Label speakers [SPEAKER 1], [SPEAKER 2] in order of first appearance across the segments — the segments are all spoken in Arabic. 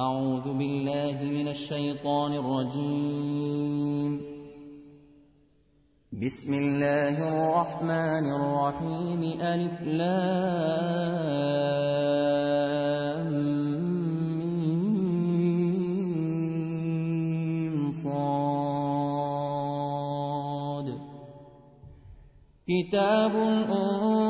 [SPEAKER 1] أعوذ بالله من الشيطان الرجيم بسم الله الرحمن الرحيم ألف لام صاد كتاب أنزل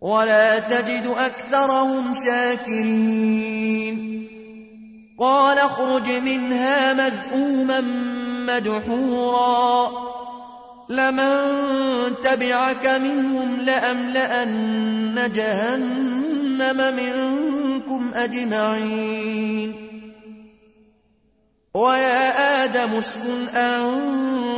[SPEAKER 1] ولا تجد أكثرهم شاكرين قال اخرج منها مذءوما مدحورا لمن تبعك منهم لأملأن جهنم منكم أجمعين ويا آدم اسكن أنت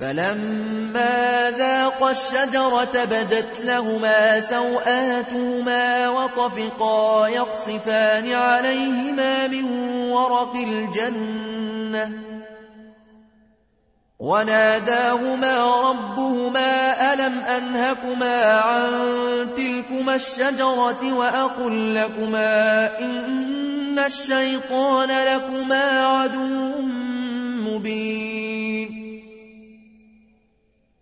[SPEAKER 1] فلما ذاقا الشجرة بدت لهما سوآتهما وطفقا يقصفان عليهما من ورق الجنة وناداهما ربهما ألم أنهكما عن تلكما الشجرة وأقل لكما إن الشيطان لكما عدو مبين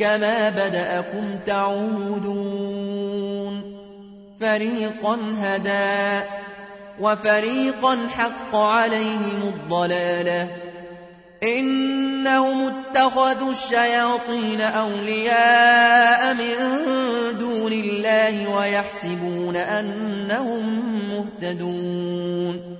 [SPEAKER 1] كما بدأكم تعودون فريقا هدى وفريقا حق عليهم الضلالة إنهم اتخذوا الشياطين أولياء من دون الله ويحسبون أنهم مهتدون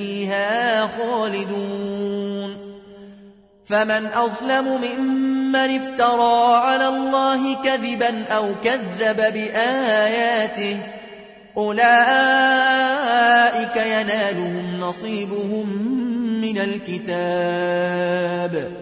[SPEAKER 1] فمن أظلم ممن افترى على الله كذبا أو كذب بآياته أولئك ينالهم نصيبهم من الكتاب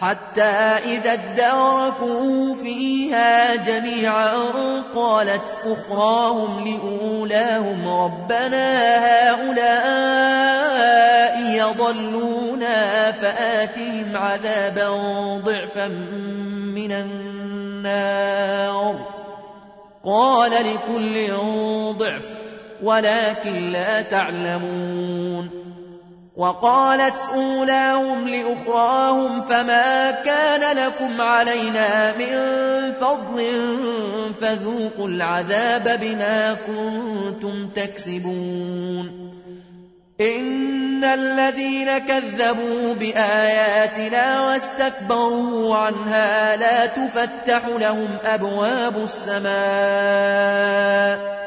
[SPEAKER 1] حتى إذا اداركوا فيها جميعا قالت أخراهم لأولاهم ربنا هؤلاء يضلونا فآتهم عذابا ضعفا من النار قال لكل ضعف ولكن لا تعلمون وقالت أولاهم لأخراهم فما كان لكم علينا من فضل فذوقوا العذاب بما كنتم تكسبون إن الذين كذبوا بآياتنا واستكبروا عنها لا تفتح لهم أبواب السماء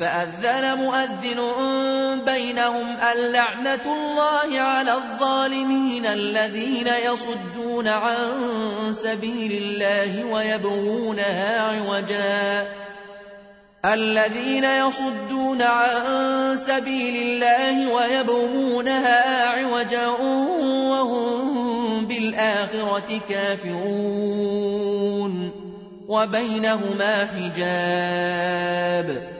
[SPEAKER 1] فأذن مؤذن بينهم اللعنة الله على الظالمين الذين يصدون عن سبيل الله ويبغونها عوجا الذين يصدون عن سبيل الله ويبغونها عوجا وهم بالآخرة كافرون وبينهما حجاب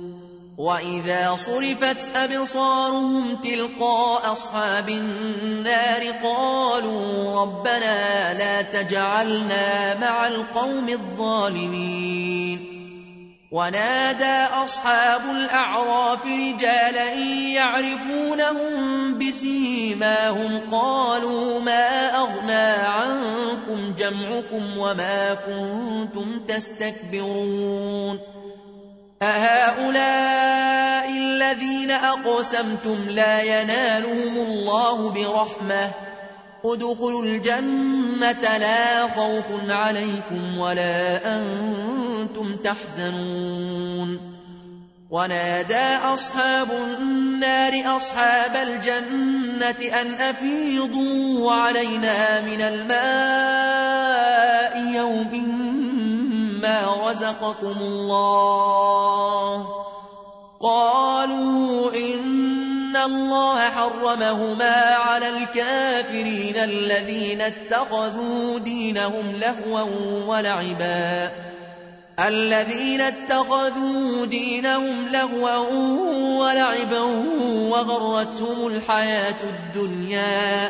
[SPEAKER 1] وإذا صرفت أبصارهم تلقاء أصحاب النار قالوا ربنا لا تجعلنا مع القوم الظالمين ونادى أصحاب الأعراف رجالا يعرفونهم بسيماهم قالوا ما أغنى عنكم جمعكم وما كنتم تستكبرون أهؤلاء الذين أقسمتم لا ينالهم الله برحمة ادخلوا الجنة لا خوف عليكم ولا أنتم تحزنون ونادى أصحاب النار أصحاب الجنة أن أفيضوا علينا من الماء يوم ما رزقكم الله قالوا إن الله حرمهما على الكافرين الذين اتخذوا دينهم لهوا ولعبا الذين اتخذوا دينهم لهوا ولعبا وغرتهم الحياة الدنيا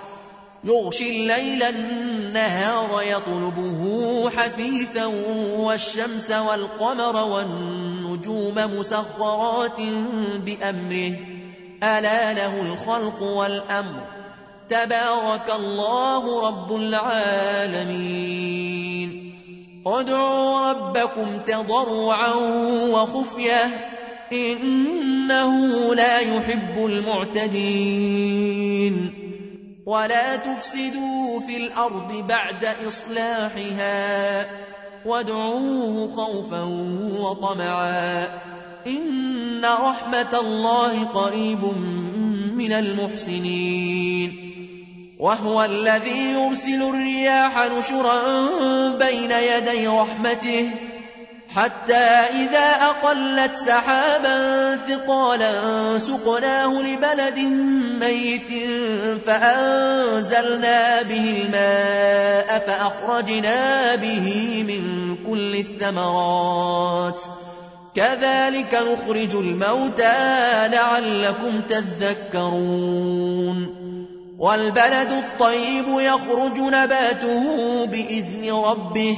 [SPEAKER 1] يغشي الليل النهار يطلبه حثيثا والشمس والقمر والنجوم مسخرات بأمره ألا له الخلق والأمر تبارك الله رب العالمين ادعوا ربكم تضرعا وخفية إنه لا يحب المعتدين ولا تفسدوا في الأرض بعد إصلاحها وادعوه خوفا وطمعا إن رحمة الله قريب من المحسنين وهو الذي يرسل الرياح نشرا بين يدي رحمته حتى إذا أقلت سحابا ثقالا سقناه لبلد ميت فأنزلنا به الماء فأخرجنا به من كل الثمرات كذلك نخرج الموتى لعلكم تذكرون والبلد الطيب يخرج نباته بإذن ربه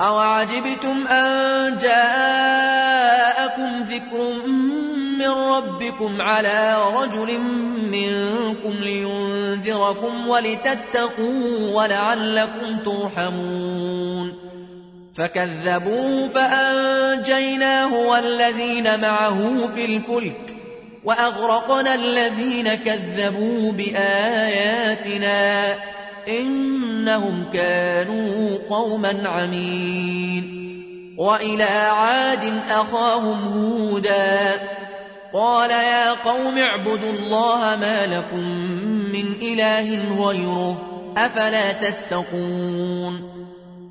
[SPEAKER 1] أَوَعَجِبْتُمْ أَنْ جَاءَكُمْ ذِكْرٌ مِّنْ رَبِّكُمْ عَلَى رَجُلٍ مِّنْكُمْ لِيُنْذِرَكُمْ وَلِتَتَّقُوا وَلَعَلَّكُمْ تُرْحَمُونَ فَكَذَّبُوهُ فَأَنْجَيْنَاهُ وَالَّذِينَ مَعَهُ فِي الْفُلْكِ وَأَغْرَقْنَا الَّذِينَ كَذَّبُوا بِآيَاتِنَا إنهم كانوا قوما عمين وإلى عاد أخاهم هودا قال يا قوم اعبدوا الله ما لكم من إله غيره أفلا تتقون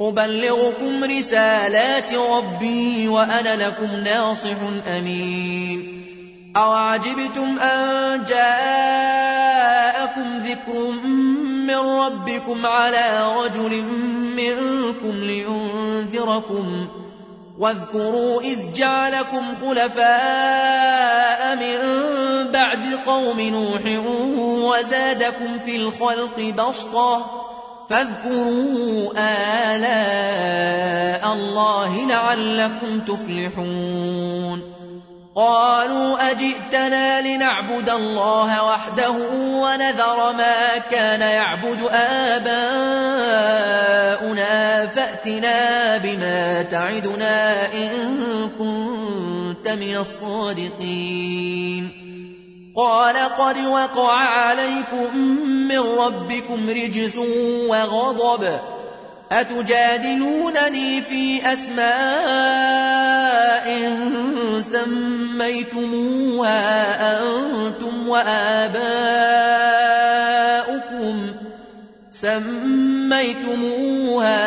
[SPEAKER 1] أبلغكم رسالات ربي وأنا لكم ناصح أمين أوعجبتم أن جاءكم ذكر من ربكم على رجل منكم لينذركم واذكروا إذ جعلكم خلفاء من بعد قوم نوح وزادكم في الخلق بسطه فاذكروا آلاء الله لعلكم تفلحون قالوا أجئتنا لنعبد الله وحده ونذر ما كان يعبد آباؤنا فأتنا بما تعدنا إن كنت من الصادقين قال قد وقع عليكم من ربكم رجس وغضب أتجادلونني في أسماء سميتموها أنتم وآباؤكم سميتموها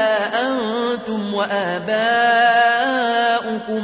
[SPEAKER 1] أنتم وآباؤكم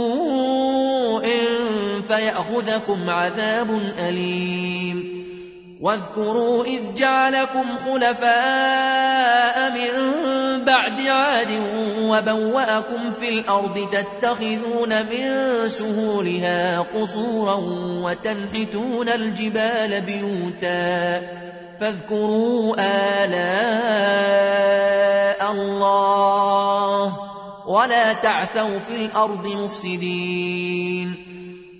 [SPEAKER 1] فيأخذكم عذاب أليم واذكروا إذ جعلكم خلفاء من بعد عاد وبوأكم في الأرض تتخذون من سهولها قصورا وتنحتون الجبال بيوتا فاذكروا آلاء الله ولا تعثوا في الأرض مفسدين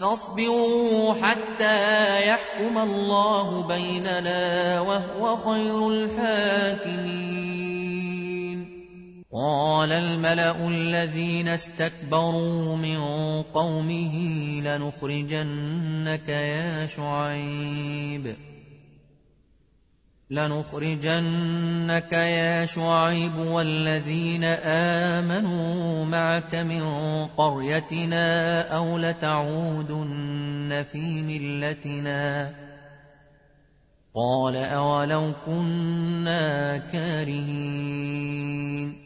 [SPEAKER 1] فاصبروا حتى يحكم الله بيننا وهو خير الحاكمين قال الملأ الذين استكبروا من قومه لنخرجنك يا شعيب لنخرجنك يا شعيب والذين آمنوا معك من قريتنا أو لتعودن في ملتنا قال أولو كنا كارهين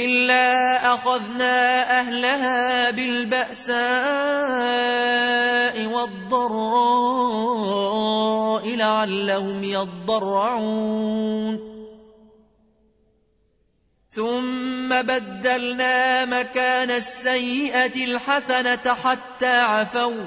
[SPEAKER 1] إلا أخذنا أهلها بالبأساء والضراء لعلهم يضرعون ثم بدلنا مكان السيئة الحسنة حتى عفوا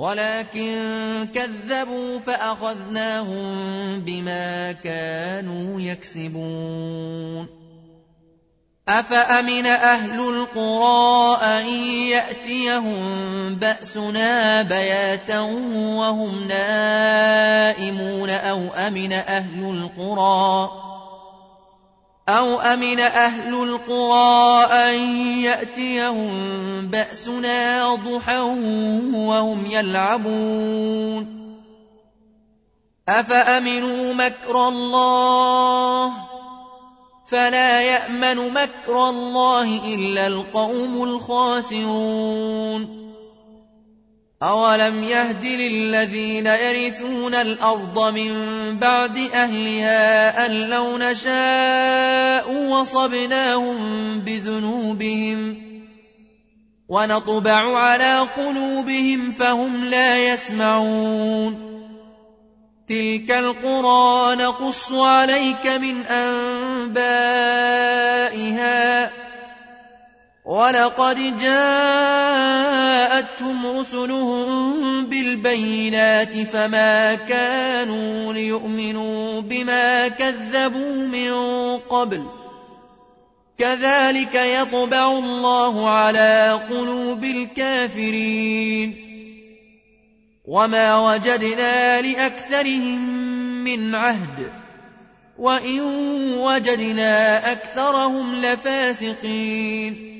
[SPEAKER 1] ولكن كذبوا فأخذناهم بما كانوا يكسبون أفأمن أهل القرى أن يأتيهم بأسنا بياتا وهم نائمون أو أمن أهل القرى أو أمن أهل القرى أن يأتيهم بأسنا ضحى وهم يلعبون أفأمنوا مكر الله فلا يأمن مكر الله إلا القوم الخاسرون أولم يهد للذين يرثون الأرض من بعد أهلها أن لو نشاء وصبناهم بذنوبهم ونطبع على قلوبهم فهم لا يسمعون تلك القرى نقص عليك من أنبائها ولقد جاءتهم رسلهم بالبينات فما كانوا ليؤمنوا بما كذبوا من قبل كذلك يطبع الله على قلوب الكافرين وما وجدنا لأكثرهم من عهد وإن وجدنا أكثرهم لفاسقين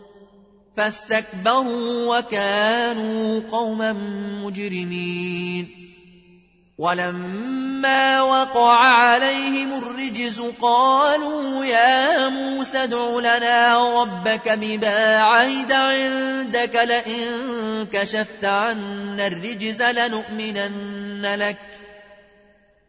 [SPEAKER 1] فاستكبروا وكانوا قوما مجرمين ولما وقع عليهم الرجز قالوا يا موسى ادع لنا ربك بما عهد عندك لئن كشفت عنا الرجز لنؤمنن لك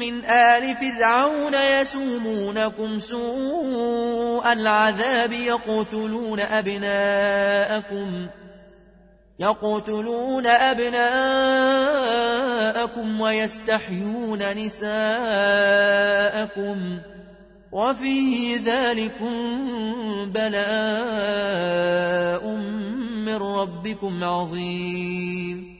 [SPEAKER 1] من آل فرعون يسومونكم سوء العذاب يقتلون أبناءكم يقتلون أبناءكم ويستحيون نساءكم وفي ذلكم بلاء من ربكم عظيم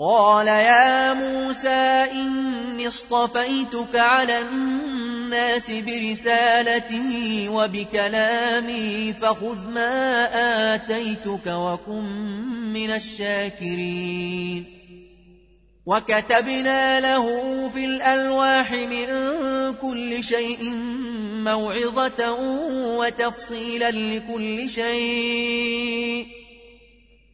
[SPEAKER 1] قال يا موسى إني اصطفيتك على الناس برسالتي وبكلامي فخذ ما آتيتك وكن من الشاكرين وكتبنا له في الألواح من كل شيء موعظة وتفصيلا لكل شيء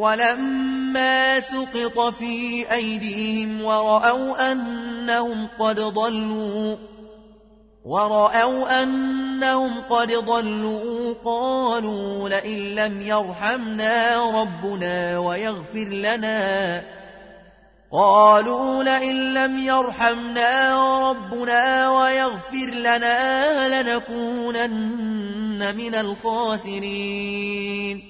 [SPEAKER 1] ولما سقط في أيديهم ورأوا أنهم قد ضلوا ورأوا أنهم قد ضلوا قالوا لئن لم يرحمنا ربنا ويغفر لنا قالوا لئن لم يرحمنا ربنا ويغفر لنا لنكونن من الخاسرين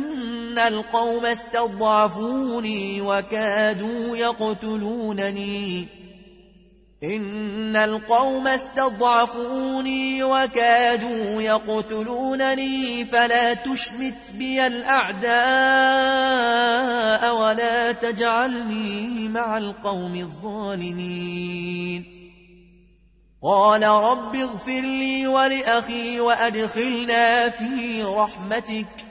[SPEAKER 1] إن القوم استضعفوني وكادوا يقتلونني إن القوم استضعفوني وكادوا يقتلونني فلا تشمت بي الأعداء ولا تجعلني مع القوم الظالمين قال رب اغفر لي ولأخي وأدخلنا في رحمتك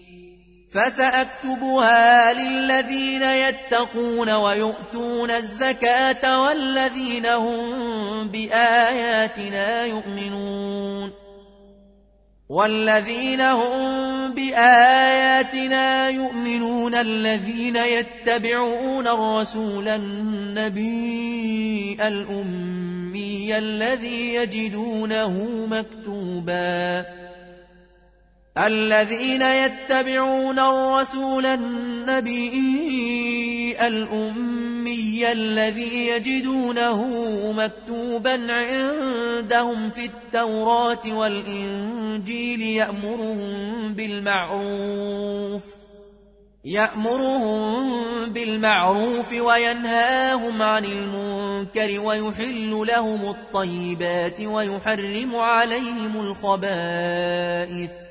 [SPEAKER 1] فساكتبها للذين يتقون ويؤتون الزكاه والذين هم باياتنا يؤمنون والذين هم باياتنا يؤمنون الذين يتبعون الرسول النبي الامي الذي يجدونه مكتوبا الذين يتبعون الرسول النبي الأمي الذي يجدونه مكتوبا عندهم في التوراة والإنجيل يأمرهم بالمعروف يأمرهم بالمعروف وينهاهم عن المنكر ويحل لهم الطيبات ويحرم عليهم الخبائث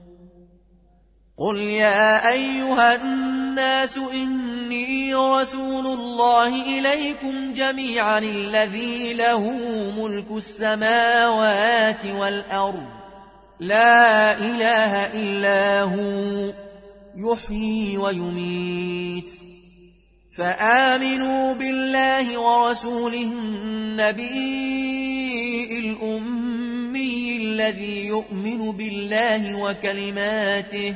[SPEAKER 1] قل يا أيها الناس إني رسول الله إليكم جميعا الذي له ملك السماوات والأرض لا إله إلا هو يحيي ويميت فآمنوا بالله ورسوله النبي الأمي الذي يؤمن بالله وكلماته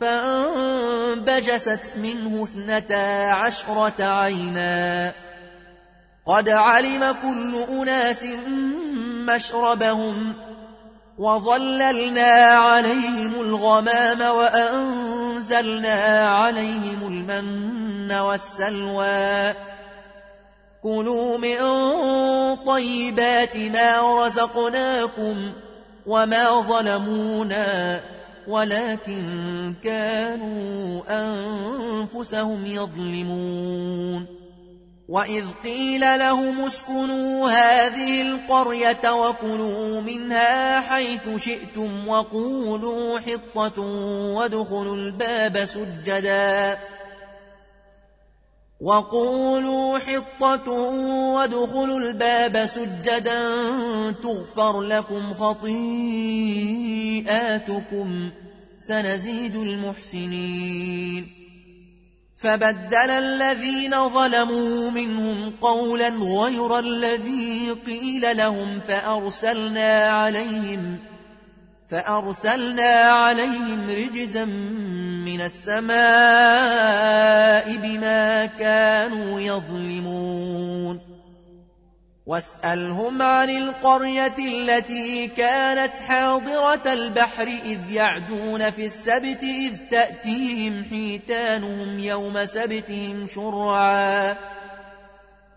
[SPEAKER 1] فانبجست منه اثنتا عشرة عينا قد علم كل أناس مشربهم وظللنا عليهم الغمام وأنزلنا عليهم المن والسلوى كلوا من طيبات ما رزقناكم وما ظلمونا ولكن كانوا أنفسهم يظلمون وإذ قيل لهم اسكنوا هذه القرية وكلوا منها حيث شئتم وقولوا حطة وادخلوا الباب سجداً وقولوا حطة وادخلوا الباب سجدا تغفر لكم خطيئاتكم سنزيد المحسنين فبدل الذين ظلموا منهم قولا غير الذي قيل لهم فأرسلنا عليهم فأرسلنا عليهم رجزا من السماء بما كانوا يظلمون واسألهم عن القرية التي كانت حاضرة البحر إذ يعدون في السبت إذ تأتيهم حيتانهم يوم سبتهم شرعاً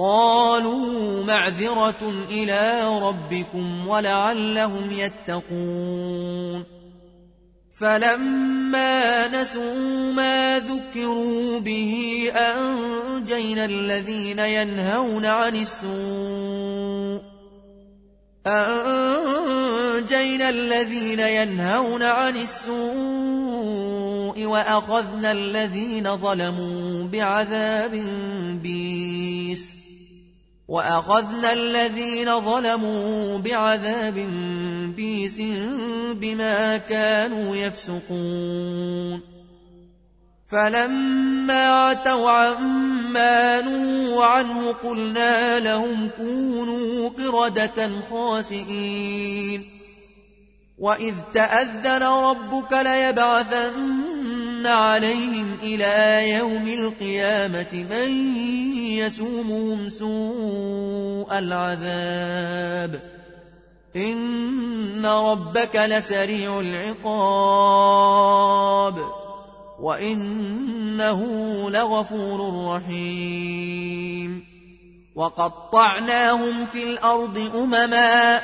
[SPEAKER 1] قالوا معذرة إلى ربكم ولعلهم يتقون فلما نسوا ما ذكروا به أنجينا الذين ينهون عن السوء أنجينا الذين ينهون عن السوء وأخذنا الذين ظلموا بعذاب بيس واخذنا الذين ظلموا بعذاب بيس بما كانوا يفسقون فلما عتوا عما نهوا عنه قلنا لهم كونوا قرده خاسئين واذ تاذن ربك ليبعثن عليهم إلى يوم القيامة من يسومهم سوء العذاب إن ربك لسريع العقاب وإنه لغفور رحيم وقطعناهم في الأرض أمما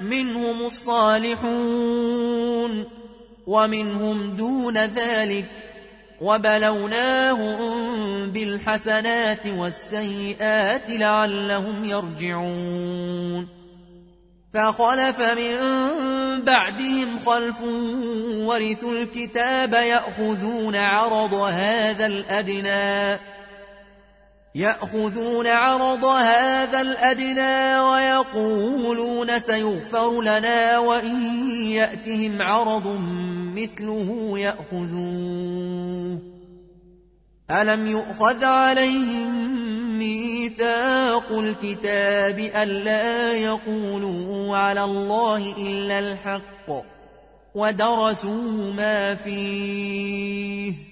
[SPEAKER 1] منهم الصالحون ومنهم دون ذلك وبلوناهم بالحسنات والسيئات لعلهم يرجعون فخلف من بعدهم خلف ورثوا الكتاب يأخذون عرض هذا الأدنى ياخذون عرض هذا الادنى ويقولون سيغفر لنا وان ياتهم عرض مثله ياخذوه الم يؤخذ عليهم ميثاق الكتاب الا يقولوا على الله الا الحق ودرسوا ما فيه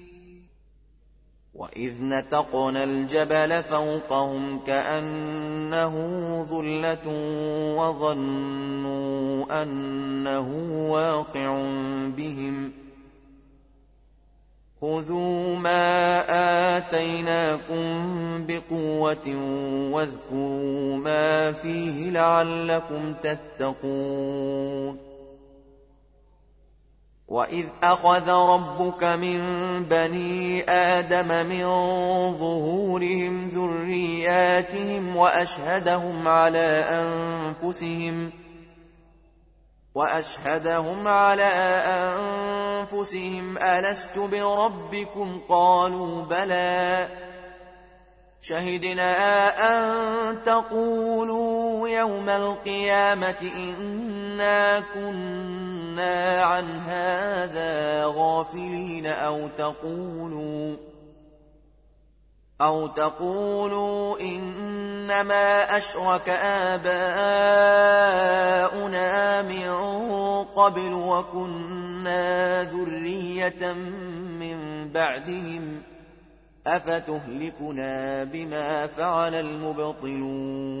[SPEAKER 1] وإذ نتقنا الجبل فوقهم كأنه ذلة وظنوا أنه واقع بهم خذوا ما آتيناكم بقوة واذكروا ما فيه لعلكم تتقون وإذ أخذ ربك من بني آدم من ظهورهم ذرياتهم وأشهدهم على أنفسهم وأشهدهم على أنفسهم ألست بربكم قالوا بلى شهدنا أن تقولوا يوم القيامة إنا كنا كنا عن هذا غافلين أو تقولوا أو تقولوا إنما أشرك آباؤنا من قبل وكنا ذرية من بعدهم أفتهلكنا بما فعل المبطلون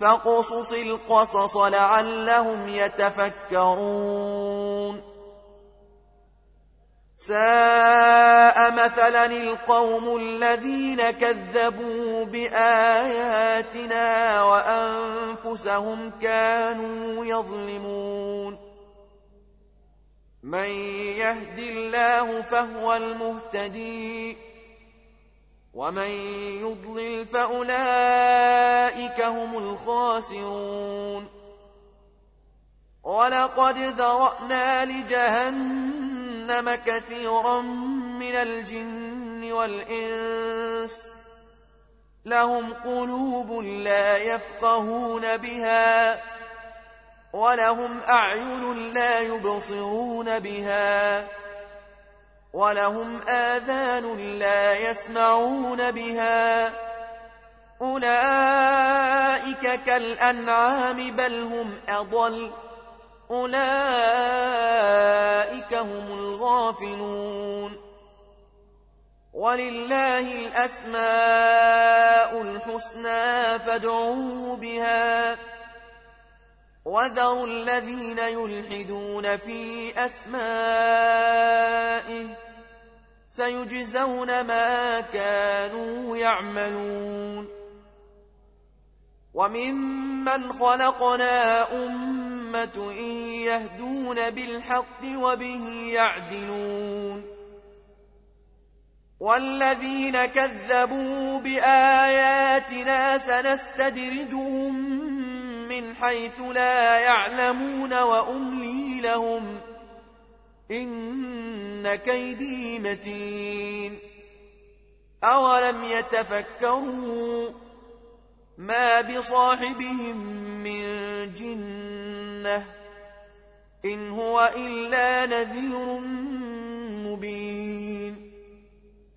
[SPEAKER 1] فاقصص القصص لعلهم يتفكرون ساء مثلا القوم الذين كذبوا بآياتنا وأنفسهم كانوا يظلمون من يهد الله فهو المهتدي ومن يضلل فأولئك هم الخاسرون ولقد ذرأنا لجهنم كثيرا من الجن والإنس لهم قلوب لا يفقهون بها ولهم أعين لا يبصرون بها ولهم آذان لا يسمعون بها أولئك كالأنعام بل هم أضل أولئك هم الغافلون ولله الأسماء الحسنى فادعوه بها وذروا الذين يلحدون في أسمائه سيجزون ما كانوا يعملون وممن خلقنا أمة يهدون بالحق وبه يعدلون والذين كذبوا بآياتنا سنستدرجهم من حيث لا يعلمون وأملي لهم إن كيدي متين أولم يتفكروا ما بصاحبهم من جنة إن هو إلا نذير مبين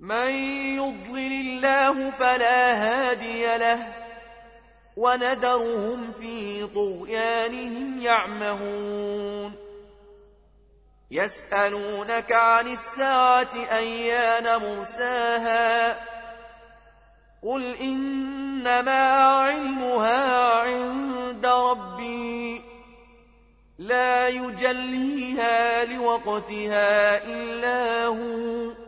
[SPEAKER 1] من يضلل الله فلا هادي له ونذرهم في طغيانهم يعمهون يسألونك عن الساعة أيان مرساها قل إنما علمها عند ربي لا يجليها لوقتها إلا هو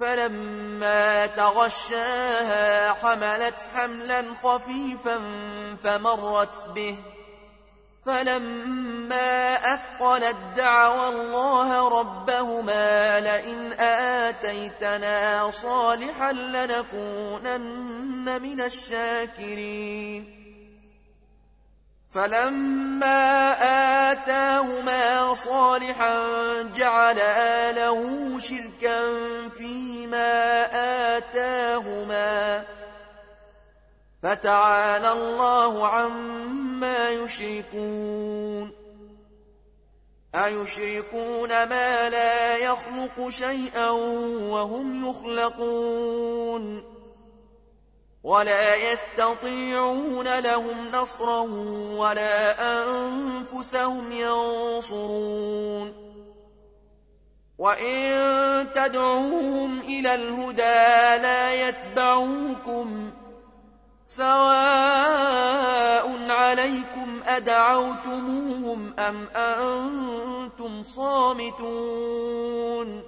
[SPEAKER 1] فلما تغشاها حملت حملا خفيفا فمرت به فلما أثقلت دعوا الله ربهما لئن آتيتنا صالحا لنكونن من الشاكرين فلما آتاهما صالحا جعلا له شركا فيما آتاهما فتعالى الله عما يشركون أيشركون ما لا يخلق شيئا وهم يخلقون ولا يستطيعون لهم نصرا ولا أنفسهم ينصرون وإن تدعوهم إلى الهدى لا يتبعوكم سواء عليكم أدعوتموهم أم أنتم صامتون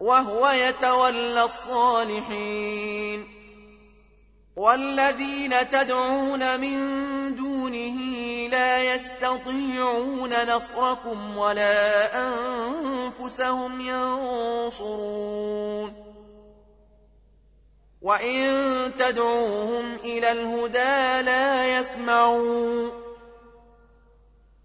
[SPEAKER 1] وهو يتولى الصالحين والذين تدعون من دونه لا يستطيعون نصركم ولا أنفسهم ينصرون وإن تدعوهم إلى الهدى لا يسمعون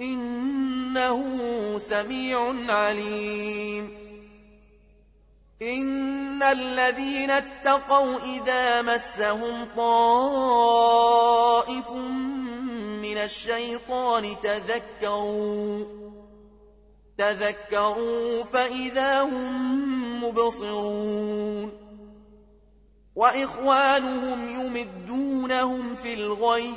[SPEAKER 1] إنه سميع عليم إن الذين اتقوا إذا مسهم طائف من الشيطان تذكروا تذكروا فإذا هم مبصرون وإخوانهم يمدونهم في الغيب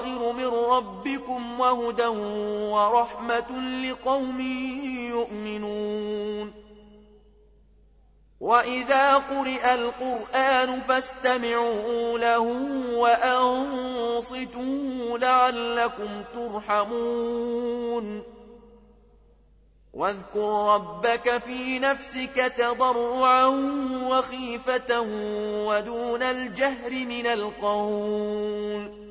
[SPEAKER 1] ربكم وهدى ورحمة لقوم يؤمنون وإذا قرئ القرآن فاستمعوا له وأنصتوا لعلكم ترحمون واذكر ربك في نفسك تضرعا وخيفة ودون الجهر من القول